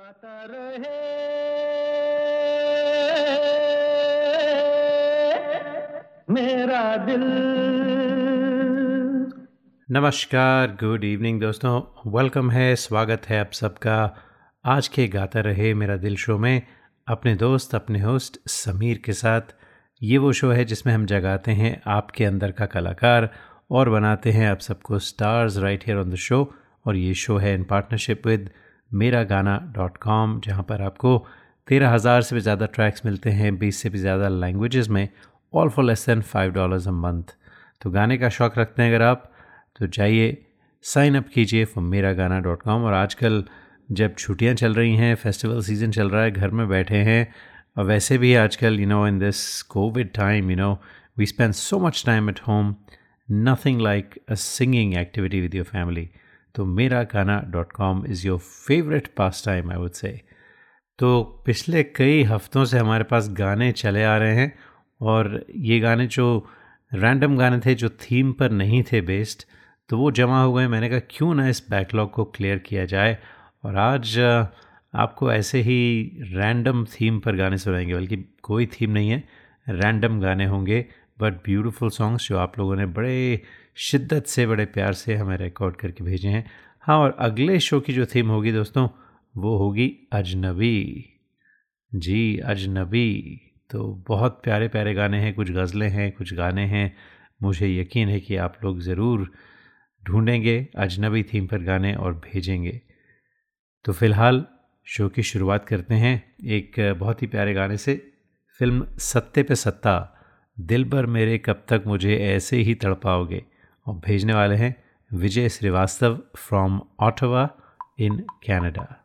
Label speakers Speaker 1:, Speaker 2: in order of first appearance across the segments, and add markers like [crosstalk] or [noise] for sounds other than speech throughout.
Speaker 1: गाता रहे। मेरा दिल।
Speaker 2: नमस्कार गुड इवनिंग दोस्तों। वेलकम है, स्वागत है आप सबका। आज के गाता रहे मेरा दिल शो में अपने दोस्त, अपने होस्ट समीर के साथ। ये वो शो है जिसमें हम जगाते हैं आपके अंदर का कलाकार और बनाते हैं आप सबको stars right here on the show और ये शो है इन पार्टनरशिप विद मेरा गाना डॉट कॉम, जहाँ पर आपको तेरह हज़ार से भी ज़्यादा ट्रैक्स मिलते हैं, बीस से भी ज़्यादा लैंग्वेजेस में all for less than five dollars a month तो गाने का शौक़ रखते हैं अगर आप तो जाइए साइन अप कीजिए फॉर मेरा गाना डॉट कॉम। और आजकल जब छुट्टियाँ चल रही हैं फेस्टिवल सीज़न चल रहा है, घर में बैठे हैं, और वैसे भी आजकल you know in this covid time you know we spend so much time at home nothing like a singing activity with your family तो मेरा गाना dot com is your favourite pastime I would say तो पिछले कई हफ्तों से हमारे पास गाने चले आ रहे हैं और ये गाने जो रैंडम गाने थे, जो थीम पर नहीं थे बेस्ड तो वो जमा हो गए। मैंने कहा, क्यों ना इस बैकलॉग को क्लियर किया जाए? और आज आपको ऐसे ही रैंडम थीम पर गाने सुनाएँगे, बल्कि कोई थीम नहीं है। रैंडम गाने होंगे। बट ब्यूटीफुल सॉन्ग्स जो आप लोगों ने बड़े शिद्दत से, बड़े प्यार से हमें रिकॉर्ड करके भेजे हैं। हाँ और अगले शो की जो थीम होगी दोस्तों, वो होगी अजनबी। जी, अजनबी। तो बहुत प्यारे प्यारे गाने हैं, कुछ गज़लें हैं, कुछ गाने हैं। मुझे यकीन है कि आप लोग ज़रूर ढूंढेंगे अजनबी थीम पर गाने और भेजेंगे। तो फ़िलहाल शो की शुरुआत करते हैं एक बहुत ही प्यारे गाने से फ़िल्म सत्ते पे सत्ता। दिल भर मेरे कब तक मुझे ऐसे ही तड़पाओगे? और भेजने वाले हैं Vijay Srivastava from Ottawa in Canada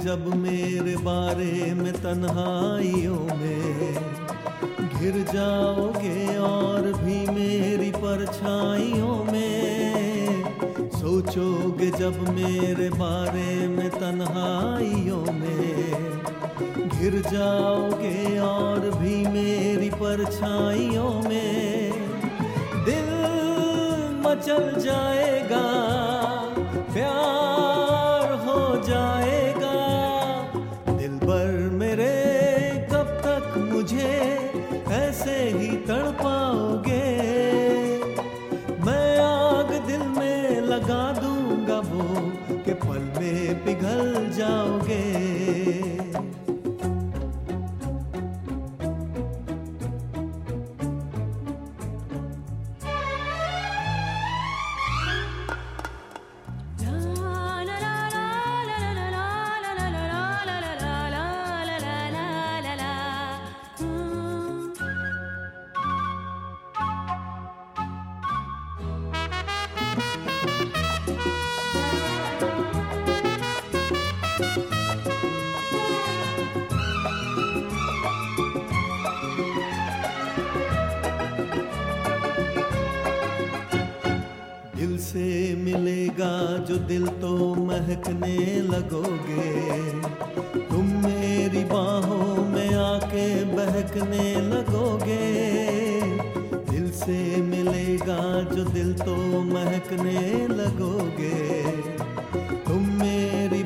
Speaker 3: जब मेरे बारे में तन्हाइयों में घिर जाओगे और भी मेरी परछाइयों में सोचोगे जब मेरे बारे में तन्हाइयों में घिर जाओगे और भी मेरी परछाइयों में दिल मचल जाएगा पिघल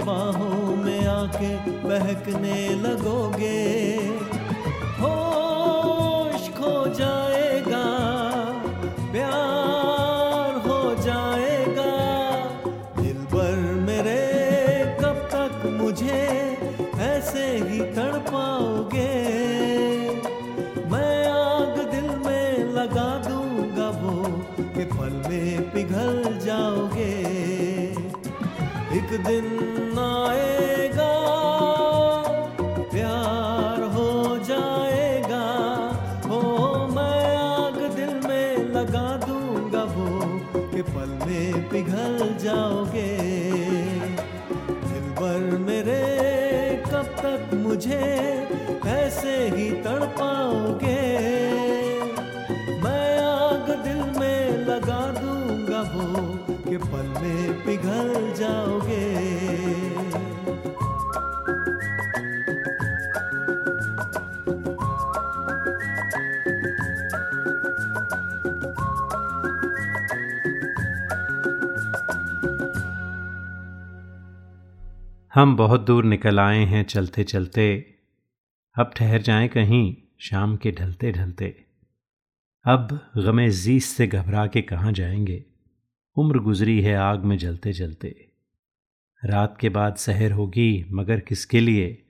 Speaker 3: बाहों में आके बहकने लगोगे।
Speaker 2: हम बहुत दूर निकल आए हैं चलते चलते। अब ठहर जाएँ कहीं शाम के ढलते ढलते। अब गमे जीस से घबरा के कहाँ जाएँगे? उम्र गुजरी है आग में जलते जलते। रात के बाद सहर होगी मगर किसके लिए?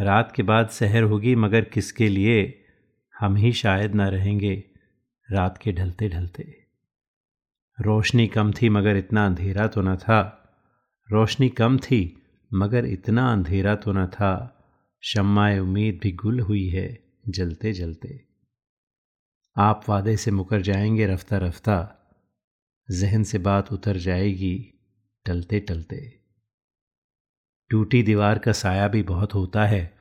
Speaker 2: रात के बाद सहर होगी मगर किसके लिए? हम ही शायद ना रहेंगे रात के ढलते ढलते। रोशनी कम थी मगर इतना अंधेरा तो न था। रोशनी कम थी मगर इतना अंधेरा तो न था। शम्माए उम्मीद भी गुल हुई है जलते जलते। आप वादे से मुकर जाएँगे रफ्ता रफ्ता। जहन से बात उतर जाएगी टलते टलते। टूटी दीवार का साया भी बहुत होता है।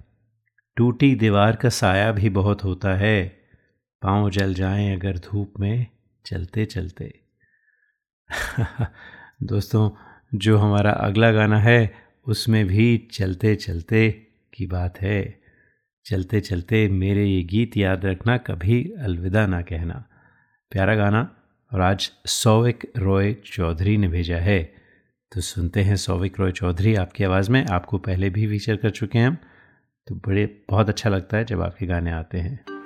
Speaker 2: टूटी दीवार का साया भी बहुत होता है। पाँव जल जाएँ अगर धूप में चलते चलते। [laughs] दोस्तों, जो हमारा अगला गाना है उसमें भी चलते चलते की बात है। चलते चलते मेरे ये गीत याद रखना, कभी अलविदा ना कहना। प्यारा गाना, और आज सौविक रॉय चौधरी ने भेजा है। तो सुनते हैं सौविक रॉय चौधरी आपकी आवाज़ में। आपको पहले भी फीचर कर चुके हैं हम। तो बड़े, बहुत अच्छा लगता है जब आपके गाने आते हैं।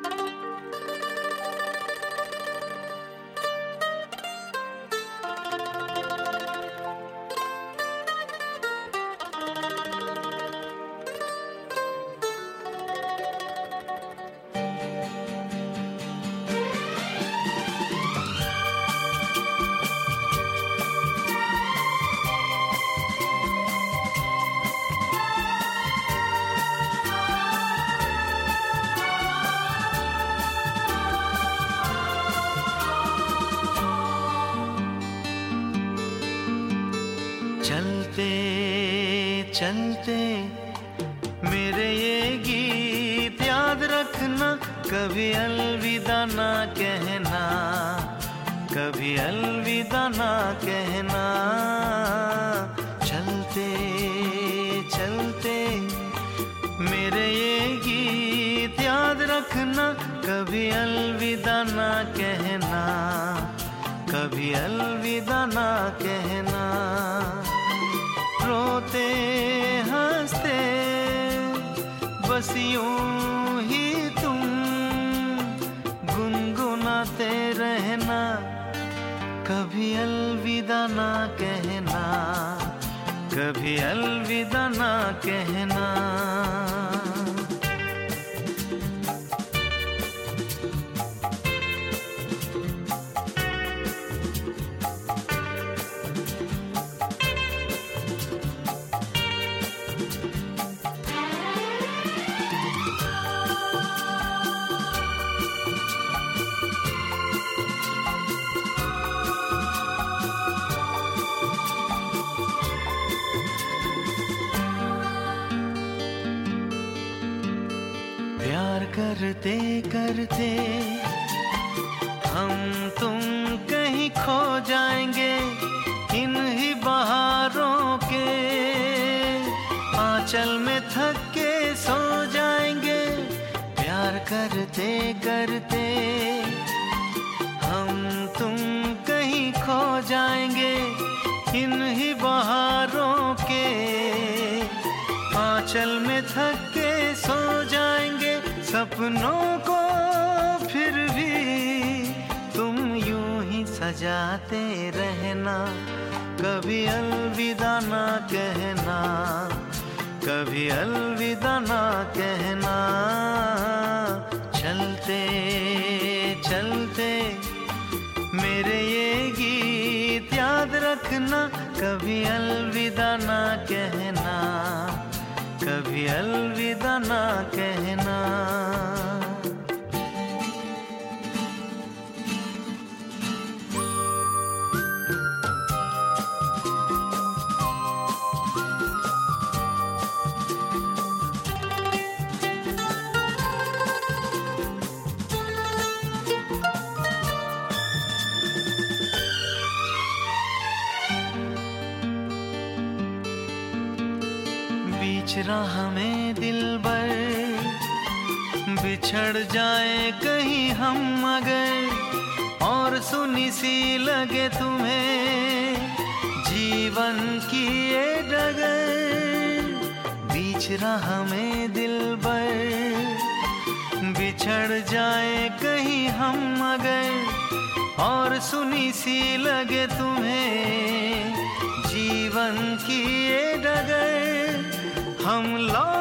Speaker 3: कभी अलविदा ना कहना करते करते हम तुम कहीं खो जाएँगे
Speaker 4: इन ही बहारों के। आंचल में थक के सो जाएँगे, प्यार करते करते सपनों को फिर भी तुम यूँ ही सजाते रहना। कभी अलविदा ना कहना, कभी अलविदा ना कहना। चलते चलते, मेरे ये गीत याद रखना, कभी अलविदा ना कहना। कभी अलविदा ना कहना। बिछड़ जाए कहीं हम मगर, और सुनी सी लगे तुम्हें। जीवन की ये डगर, बीच राह में दिल बर बिछड़ जाए कहीं हम मगर, और सुनी सी लगे तुम्हें। जीवन की ये डगर, हम लौट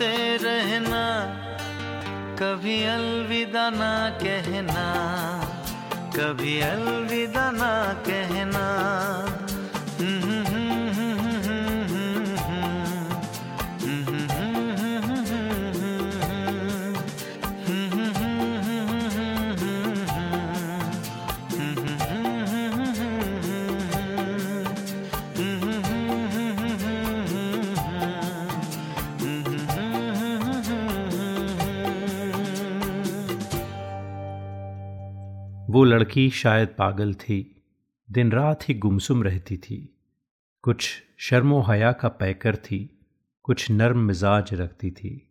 Speaker 4: गुनगुनाते रहना कभी अलविदा ना कहना कभी अलविदा ना कहना।
Speaker 2: वो लड़की शायद पागल थी। दिन रात ही गुमसुम रहती थी। कुछ शर्मो हया का पैकर थी, कुछ नर्म मिजाज रखती थी।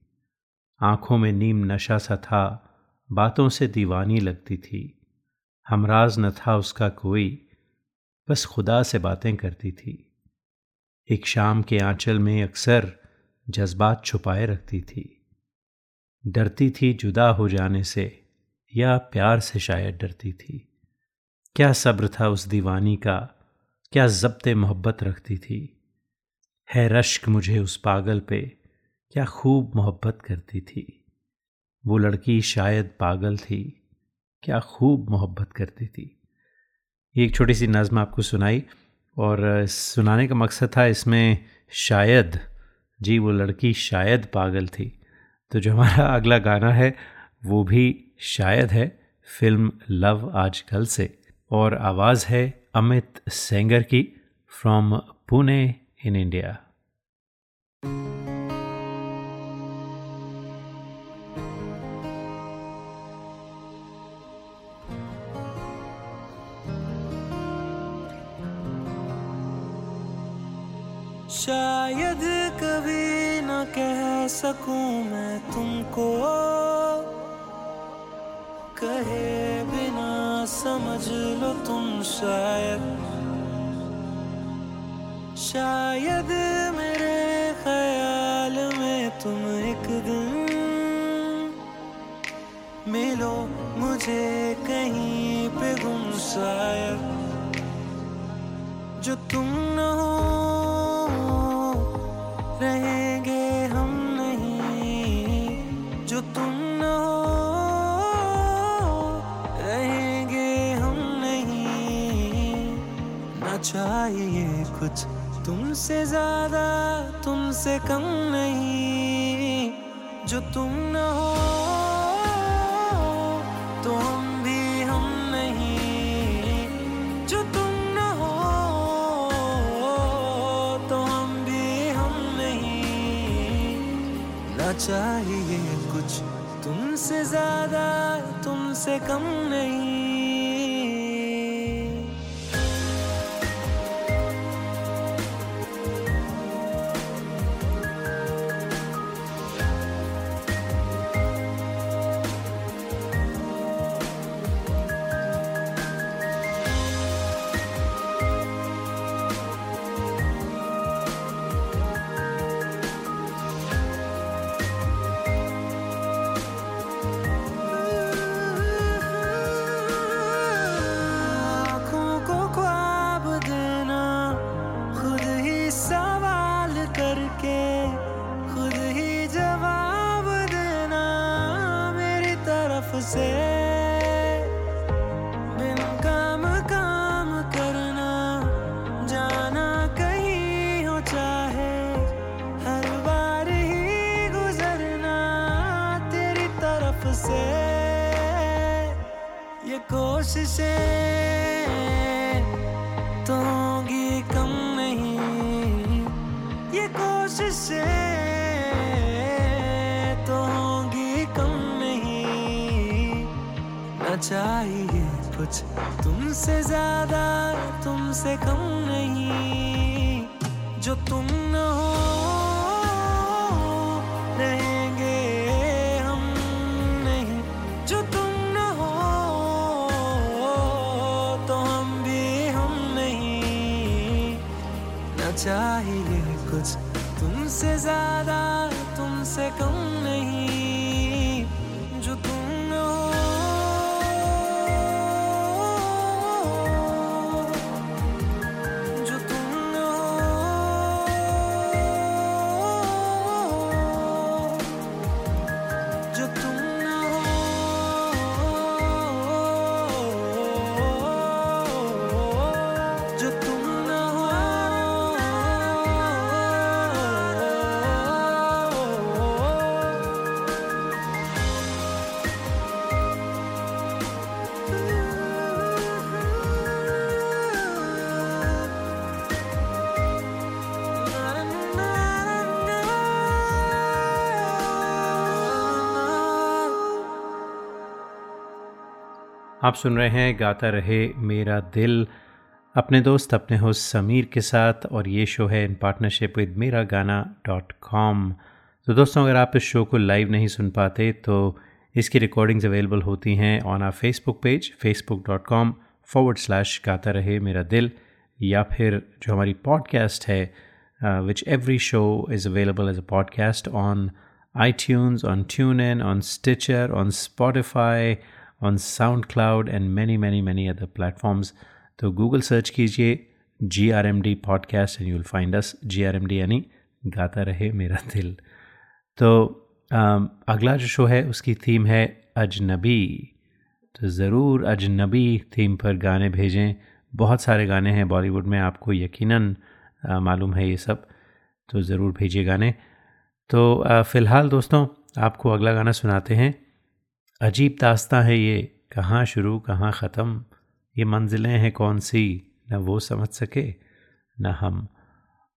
Speaker 2: आँखों में नीम नशा सा था, बातों से दीवानी लगती थी। हमराज न था उसका कोई, बस खुदा से बातें करती थी। एक शाम के आंचल में अक्सर जज्बात छुपाए रखती थी। डरती थी जुदा हो जाने से। या प्यार से शायद डरती थी। क्या सब्र था उस दीवानी का? क्या जब्त मोहब्बत रखती थी? है रश्क मुझे उस पागल पे। क्या खूब मोहब्बत करती थी? वो लड़की शायद पागल थी। क्या खूब मोहब्बत करती थी? ये एक छोटी सी नज़म आपको सुनाई और सुनाने का मकसद था इसमें शायद, जी वो लड़की शायद पागल थी। तो जो हमारा अगला गाना है, वो भी शायद है फ़िल्म लव आजकल से। और आवाज़ है अमित सेंगर की फ्रॉम पुणे इन इंडिया
Speaker 5: शायद कभी न कह सकूँ मैं तुमको। कहे बिना समझ लो तुम शायद। शायद मेरे ख्याल में तुम एक दिन मिलो मुझे कहीं पे गुम शायद। जो तुम न हो
Speaker 6: चाहिए कुछ तुमसे ज़्यादा, तुमसे कम नहीं। जो तुम न हो तो हम भी हम नहीं। जो तुम न हो तो हम भी हम नहीं। ना चाहिए कुछ तुमसे ज़्यादा, तुमसे कम नहीं। कुछ तुमसे ज़्यादा, तुमसे कम नहीं। जो तुम न हो, रहेंगे हम नहीं। जो तुम न हो तो हम भी हम नहीं। ना चाहिए कुछ तुमसे ज़्यादा, तुमसे कम नहीं
Speaker 2: आप सुन रहे हैं गाता रहे मेरा दिल। अपने दोस्त, अपने होस्ट समीर के साथ और ये शो है इन पार्टनरशिप विद मेरा गाना डॉट कॉम तो दोस्तों, अगर आप इस शो को लाइव नहीं सुन पाते तो इसकी रिकॉर्डिंग्स अवेलेबल होती हैं on our Facebook page Facebook dot com forward slash गाता रहे मेरा दिल, या फिर जो हमारी पॉडकास्ट है which every show is available as a podcast on iTunes on tune on on Stitcher on on Spotify, on SoundCloud, and many, many, many other platforms. तो गूगल सर्च कीजिए G R M D podcast and you'll find us G R M D यानी गाता रहे मेरा दिल। तो अम, अगला जो शो है उसकी थीम है अजनबी। तो ज़रूर अजनबी थीम पर गाने भेजें। बहुत सारे गाने हैं बॉलीवुड में आपको यकीनन मालूम है ये सब। तो ज़रूर भेजिए गाने। तो फ़िलहाल दोस्तों आपको अगला गाना सुनाते हैं। अजीब दास्ता है ये। कहाँ शुरू, कहाँ ख़त्म? ये मंजिलें हैं कौन सी? न वो समझ सके, न हम।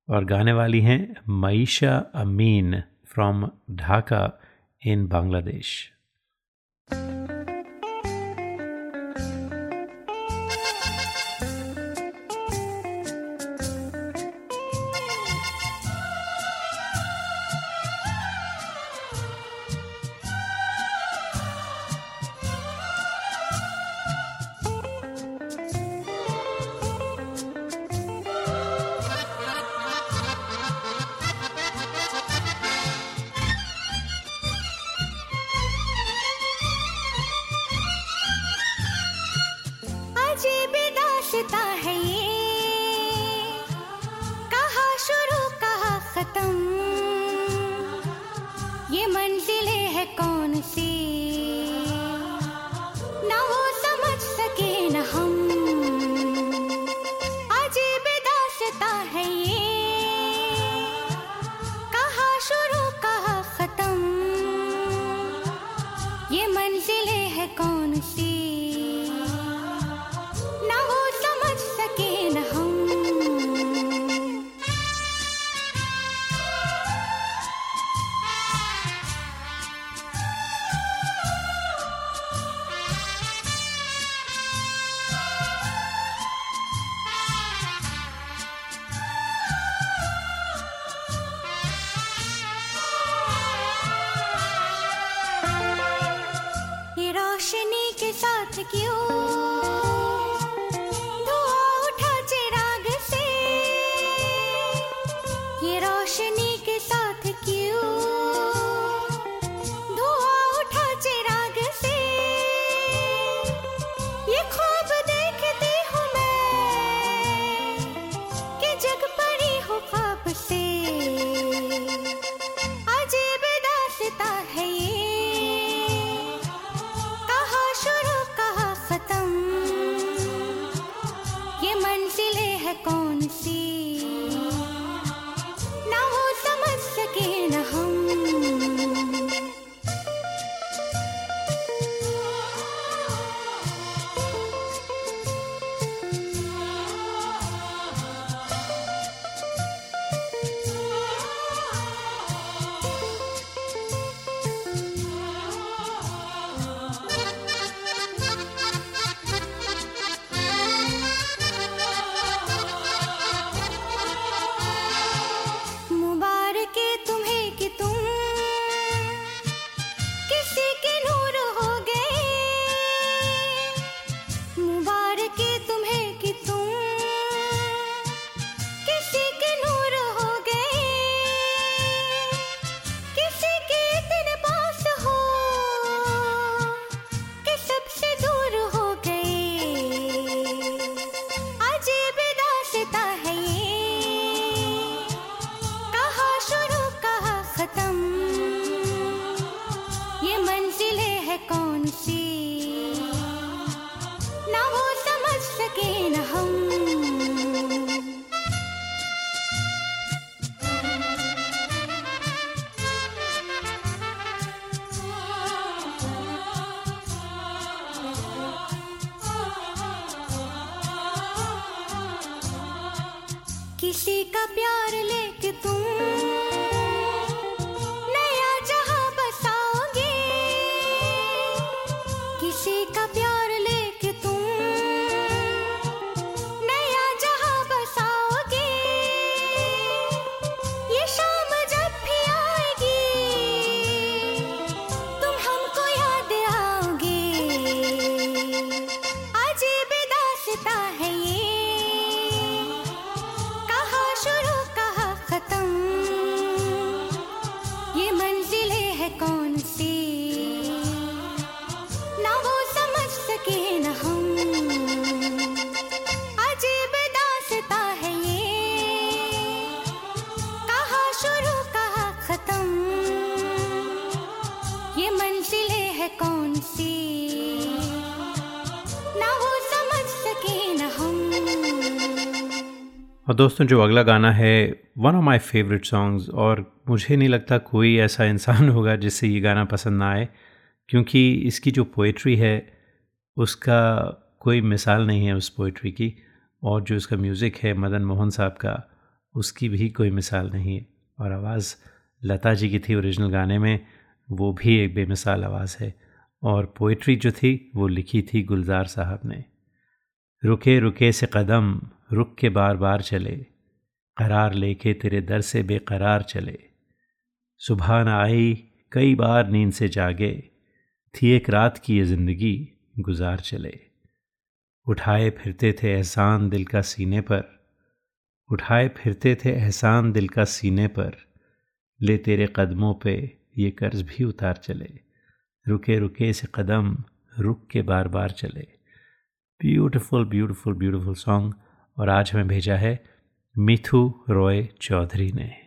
Speaker 2: और गाने वाली हैं मईशा अमीन फ्रॉम ढाका इन बांग्लादेश।
Speaker 7: क्यों
Speaker 2: और दोस्तों, जो अगला गाना है one of my favourite songs और मुझे नहीं लगता कोई ऐसा इंसान [laughs] होगा जिसे ये गाना पसंद ना आए, क्योंकि इसकी जो पोइट्री है, उसका कोई मिसाल नहीं है उस पोइट्री की, और जो इसका म्यूज़िक है, मदन मोहन साहब का, उसकी भी कोई मिसाल नहीं है। और आवाज़ लता जी की थी ओरिजिनल गाने में, वो भी एक बेमिसाल आवाज़ है, और पोइट्री जो थी, वो लिखी थी गुलजार साहब ने। रुके रुके से कदम रुक के बार बार चले। करार लेके तेरे दर से बेकरार चले। सुबह न आई, कई बार नींद से जागे। थी एक रात की ये ज़िंदगी, गुजार चले। उठाए फिरते थे एहसान दिल का सीने पर। उठाए फिरते थे एहसान दिल का सीने पर। ले तेरे कदमों पे ये कर्ज भी उतार चले। रुके रुके से कदम, रुक के बार बार चले। ब्यूटीफुल ब्यूटीफुल ब्यूटीफुल सॉन्ग और आज हमें भेजा है मिथु रॉय चौधरी ने।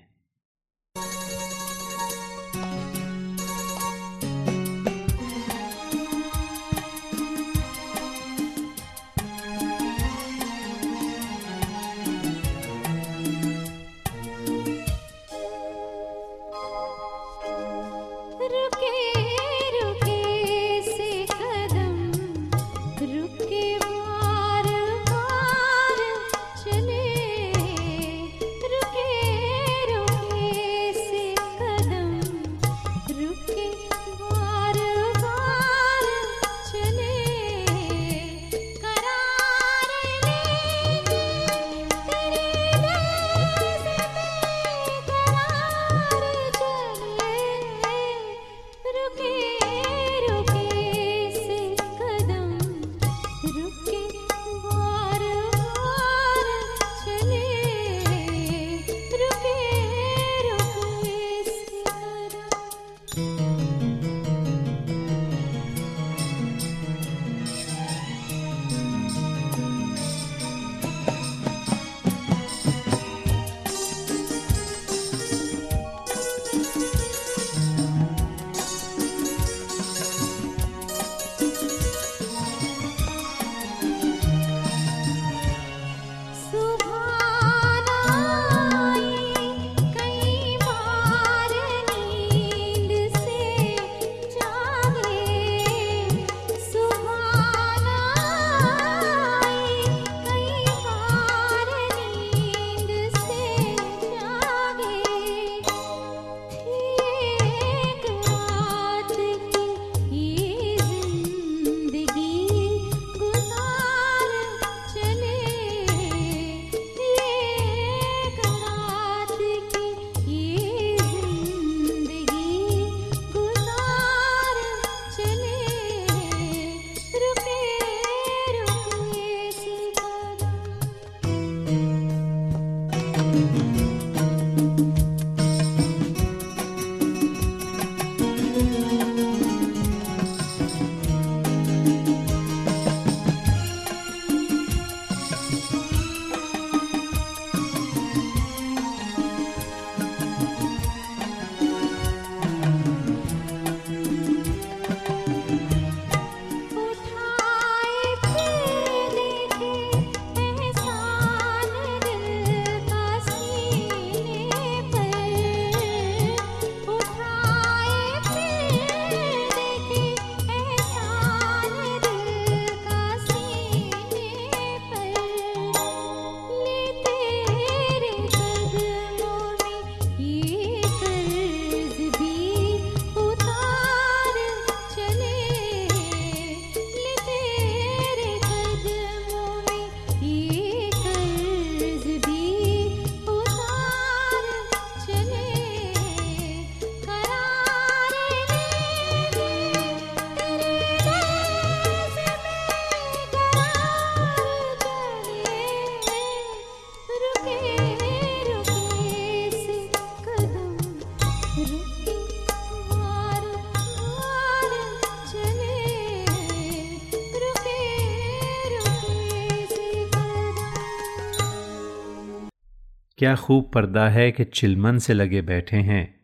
Speaker 2: क्या खूब पर्दा है कि चिलमन से लगे बैठे हैं?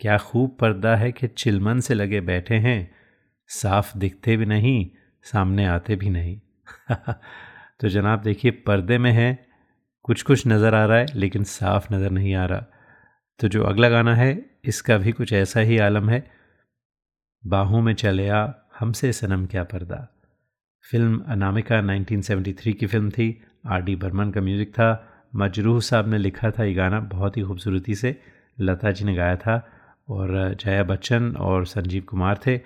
Speaker 2: क्या खूब पर्दा है कि चिलमन से लगे बैठे हैं? साफ़ दिखते भी नहीं, सामने आते भी नहीं। [laughs] तो जनाब देखिए, पर्दे में है कुछ कुछ नज़र आ रहा है, लेकिन साफ़ नज़र नहीं आ रहा। तो जो अगला गाना है, इसका भी कुछ ऐसा ही आलम है। बाहों में चले आ, हमसे सनम क्या पर्दा। फ़िल्म अनामिका 1973 की फ़िल्म थी, आर डी बर्मन का म्यूज़िक था। मजरूह साहब ने लिखा था ये गाना बहुत ही खूबसूरती से। लता जी ने गाया था और जया बच्चन और संजीव कुमार थे।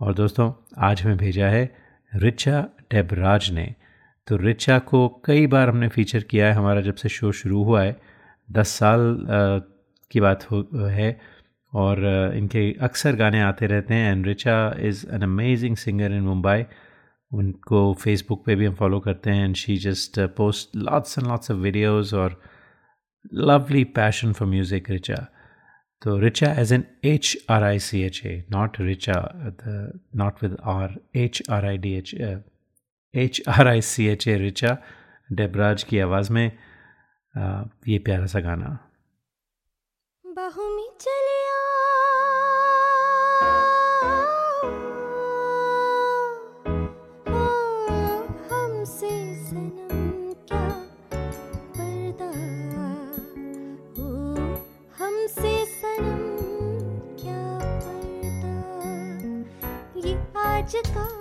Speaker 2: और दोस्तों, आज हमें भेजा है रिचा डेबराज ने। तो रिचा को कई बार हमने फीचर किया है। हमारा जब से शो शुरू हुआ है, दस साल की बात हो, है और इनके अक्सर गाने आते रहते हैं। And Richa is an amazing singer in Mumbai उनको फेसबुक पे भी हम फॉलो करते हैं and she just post lots and lots of videos और lovely passion for music Richa तो Richa as an H R I C H A not Richa not with R H R I D H H R I C H A Richa Debraj की आवाज़ में uh, ये प्यारा सा गाना।
Speaker 7: बाहों में चले हमसे आज का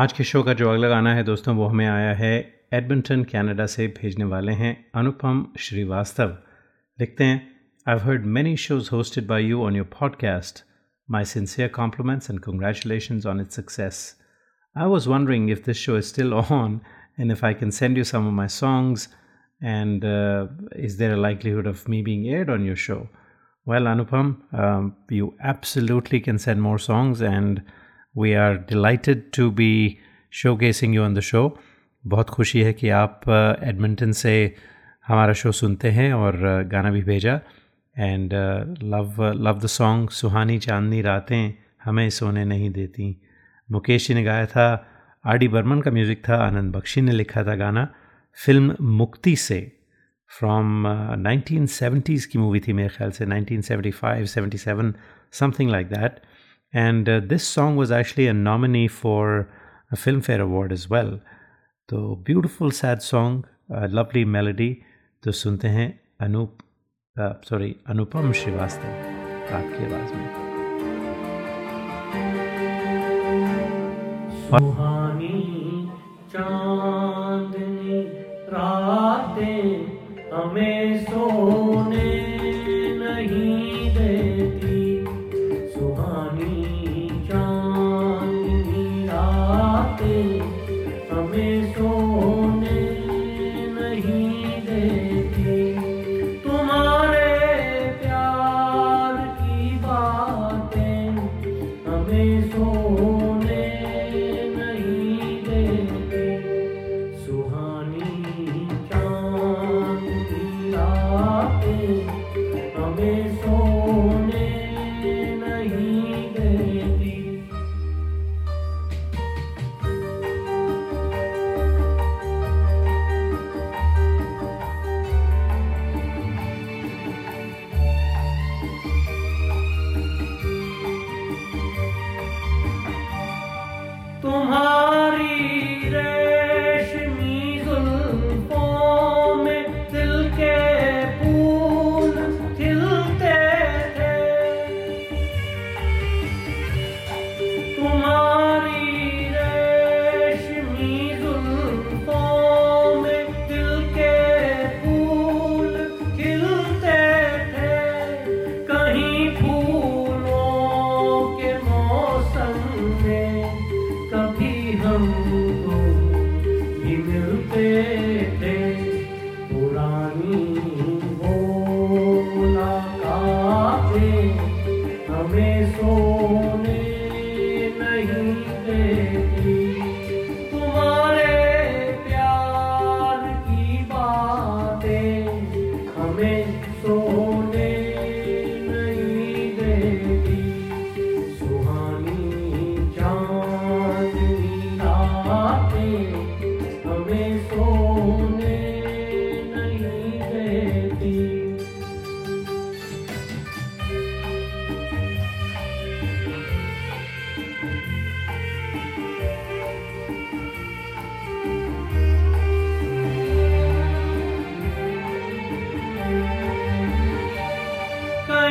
Speaker 7: आज के
Speaker 2: शो का जो अगला गाना है दोस्तों वो हमें आया है एडमंटन कनाडा से भेजने वाले हैं अनुपम श्रीवास्तव लिखते हैं many shows hosted by you on your podcast. My sincere compliments and congratulations on its success. I was wondering if this show is still on and if I can send you some of my songs and uh, is there a likelihood of me being aired on your show? Well, Anupam, um, you absolutely can send more songs and we are delighted to be showcasing you on the show. बहुत खुशी है कि आप Edmonton से हमारा show सुनते हैं और uh, गाना भी भेजा। And love love the song सुहानी चांदनी रातें हमें सोने नहीं देती। मुकेश जी ने गाया था आर डी बर्मन का म्यूज़िक था आनंद बख्शी ने लिखा था गाना। फ़िल्म मुक्ति से फ्रॉम नाइनटीन सेवेंटीज़ की मूवी थी मेरे ख्याल से 1975 77 something like that and this song was actually a nominee for Filmfare award as well तो beautiful sad song lovely melody तो सुनते हैं अनूप सॉरी अनुपम श्रीवास्तव आपकी आवाज़ में।
Speaker 8: सुहानी चांदनी रातें हमें सोने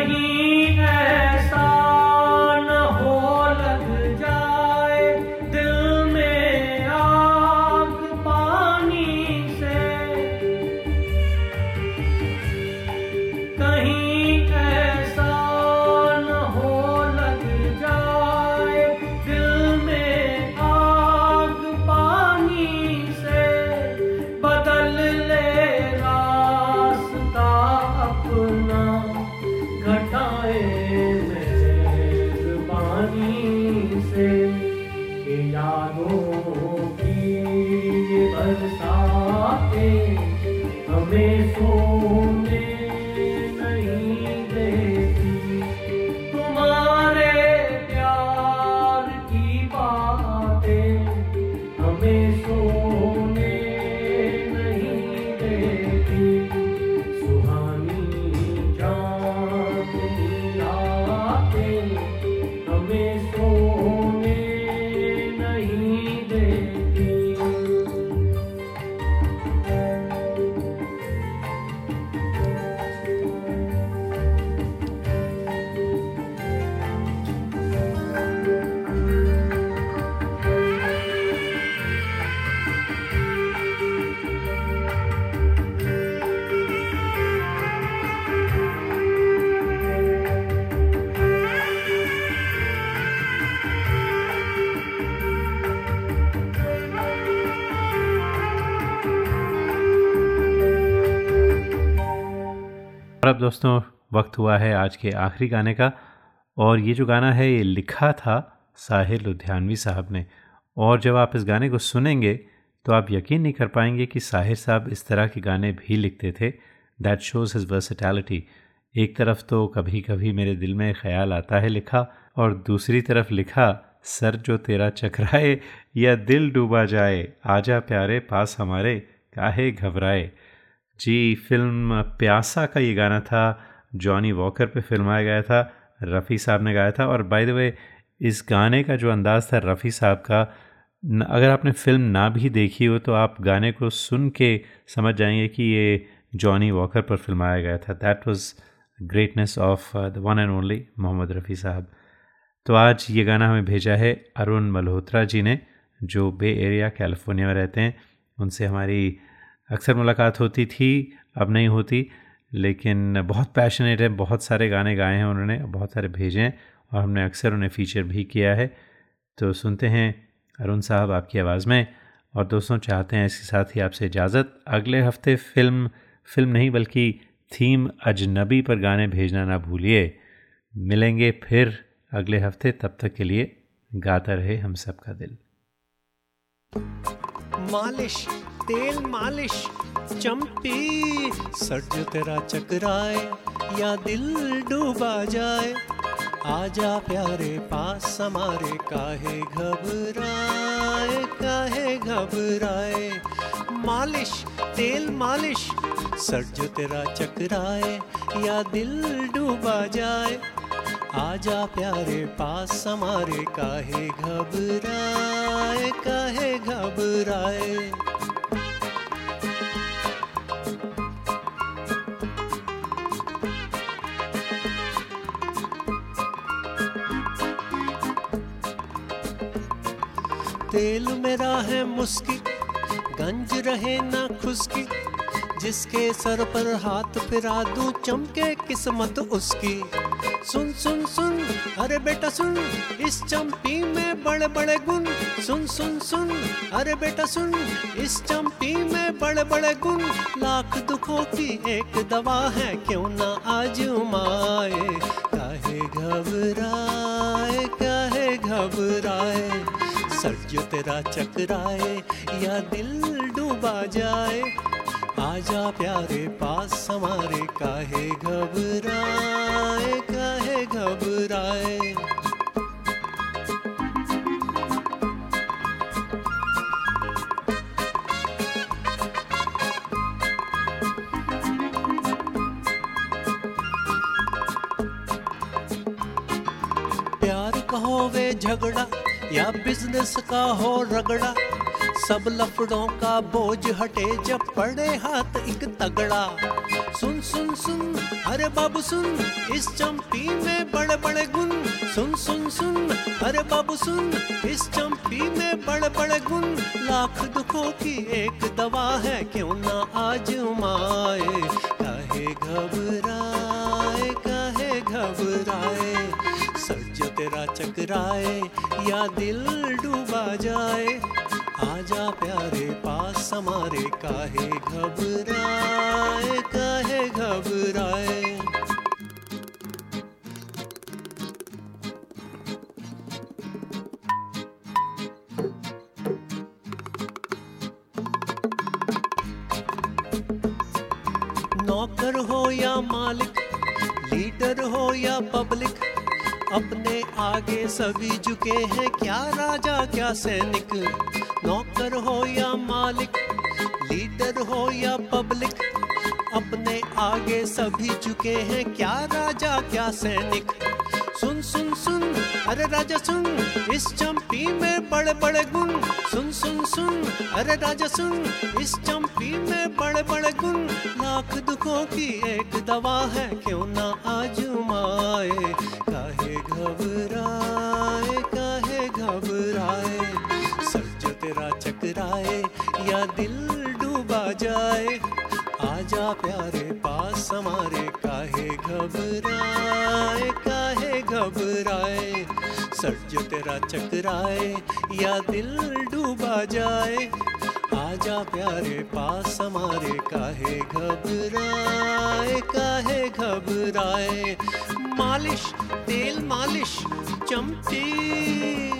Speaker 8: कहीं
Speaker 2: और अब दोस्तों, वक्त हुआ है आज के आखिरी गाने का। और ये जो गाना है, ये लिखा था साहिर लुधियानवी साहब ने। और जब आप इस गाने को सुनेंगे तो आप यकीन नहीं कर पाएँगे कि साहिर साहब इस तरह के गाने भी लिखते थे। दैट शोज़ हिज वर्सिटैलिटी एक तरफ़ तो कभी कभी मेरे दिल में ख्याल आता है लिखा, और दूसरी तरफ़ लिखा, सर जो तेरा चकराए, या दिल डूबा जाए, आजा प्यारे, पास हमारे, काहे घबराए। जी, फ़िल्म प्यासा का ये गाना था, जॉनी वॉकर पे फिल्माया गया था, रफ़ी साहब ने गाया था और बाय द वे इस गाने का जो अंदाज़ था रफ़ी साहब का अगर आपने फ़िल्म ना भी देखी हो तो आप गाने को सुन के समझ जाएँगे कि ये जॉनी वॉकर पर फिल्माया गया था। That was greatness of the one and only Mohammed Rafi sahab. तो आज ये गाना हमें भेजा है अरुण मल्होत्रा जी ने, जो बे एरिया, कैलिफ़ोर्निया में रहते हैं। उनसे हमारी अक्सर मुलाकात होती थी, अब नहीं होती, लेकिन बहुत पैशनेट है, बहुत सारे गाने गाए हैं उन्होंने, बहुत सारे भेजे हैं और हमने अक्सर उन्हें फ़ीचर भी किया है। तो सुनते हैं अरुण साहब आपकी आवाज़ में और दोस्तों चाहते हैं इसके साथ ही आपसे इजाज़त। अगले हफ़्ते फ़िल्म, फ़िल्म नहीं बल्कि थीम अजनबी पर गाने भेजना ना भूलिए। मिलेंगे फिर अगले हफ़्ते, तब तक के लिए गाता रहे हम सबका दिल।
Speaker 5: मालिश। तेल मालिश चंपी। सर जो तेरा चकराए या दिल डूबा जाए आजा प्यारे पास हमारे काहे घबराए काहे घबराए। मालिश तेल मालिश। सर जो तेरा चकराए या दिल डूबा जाए आजा प्यारे पास हमारे काहे घबराए काहे घबराए। तेल मेरा है मुस्की, गंज रहे ना खुशकी जिसके सर पर हाथ फिरा दूँ चमके किस्मत उसकी। सुन सुन सुन, अरे बेटा सुन, इस चंपी में बड़े बड़े गुण। सुन सुन सुन, अरे बेटा सुन, इस चंपी में बड़े बड़े गुण। लाख दुखों की एक दवा है, क्यों ना काहे घबराए काहे घबराए सर। जो तेरा चकराए या दिल डूबा जाए, आजा प्यारे पास हमारे काहे घबराए काहे घबराए। प्यार कहो वे झगड़ा या बिज़नेस का हो रगड़ा, सब लफड़ों का बोझ हटे जब पड़े हाथ एक तगड़ा। सुन सुन सुन, अरे बाबू सुन, इस चंपी में बड़े बड़े गुण। सुन सुन सुन, अरे बाबू सुन, इस चंपी में बड़े बड़े गुण। लाख दुखों की एक दवा है, क्यों ना आजमाए काहे घबराए घबराए सर जो तेरा चकराए, या दिल डूबा जाए। आजा प्यारे पास हमारे, काहे घबराए काहे घबराए। नौकर हो या मालिक लीडर हो या पब्लिक, अपने आगे सभी झुके हैं। क्या राजा, क्या सैनिक, नौकर हो या मालिक, लीडर हो या पब्लिक, अपने आगे सभी झुके हैं। क्या राजा, क्या सैनिक सुन सुन सुन। अरे राजा, सुन। इस चंपी में बड़े बड़े गुण। सुन सुन सुन। अरे राजा, सुन। इस चंपी में बड़े बड़े गुण। लाख दुखों की एक दवा है, क्यों ना आजमाए? काहे घबराए काहे घबराए? जो तेरा चकराए, या दिल डूबा जाए? आजा प्यारे पास, हमारे काहे घबराए काहे घबराए? सर जो तेरा चकराए, या दिल डूबा जाए? आजा प्यारे पास, हमारे काहे घबराए काहे घबराए? मालिश, तेल मालिश चमटी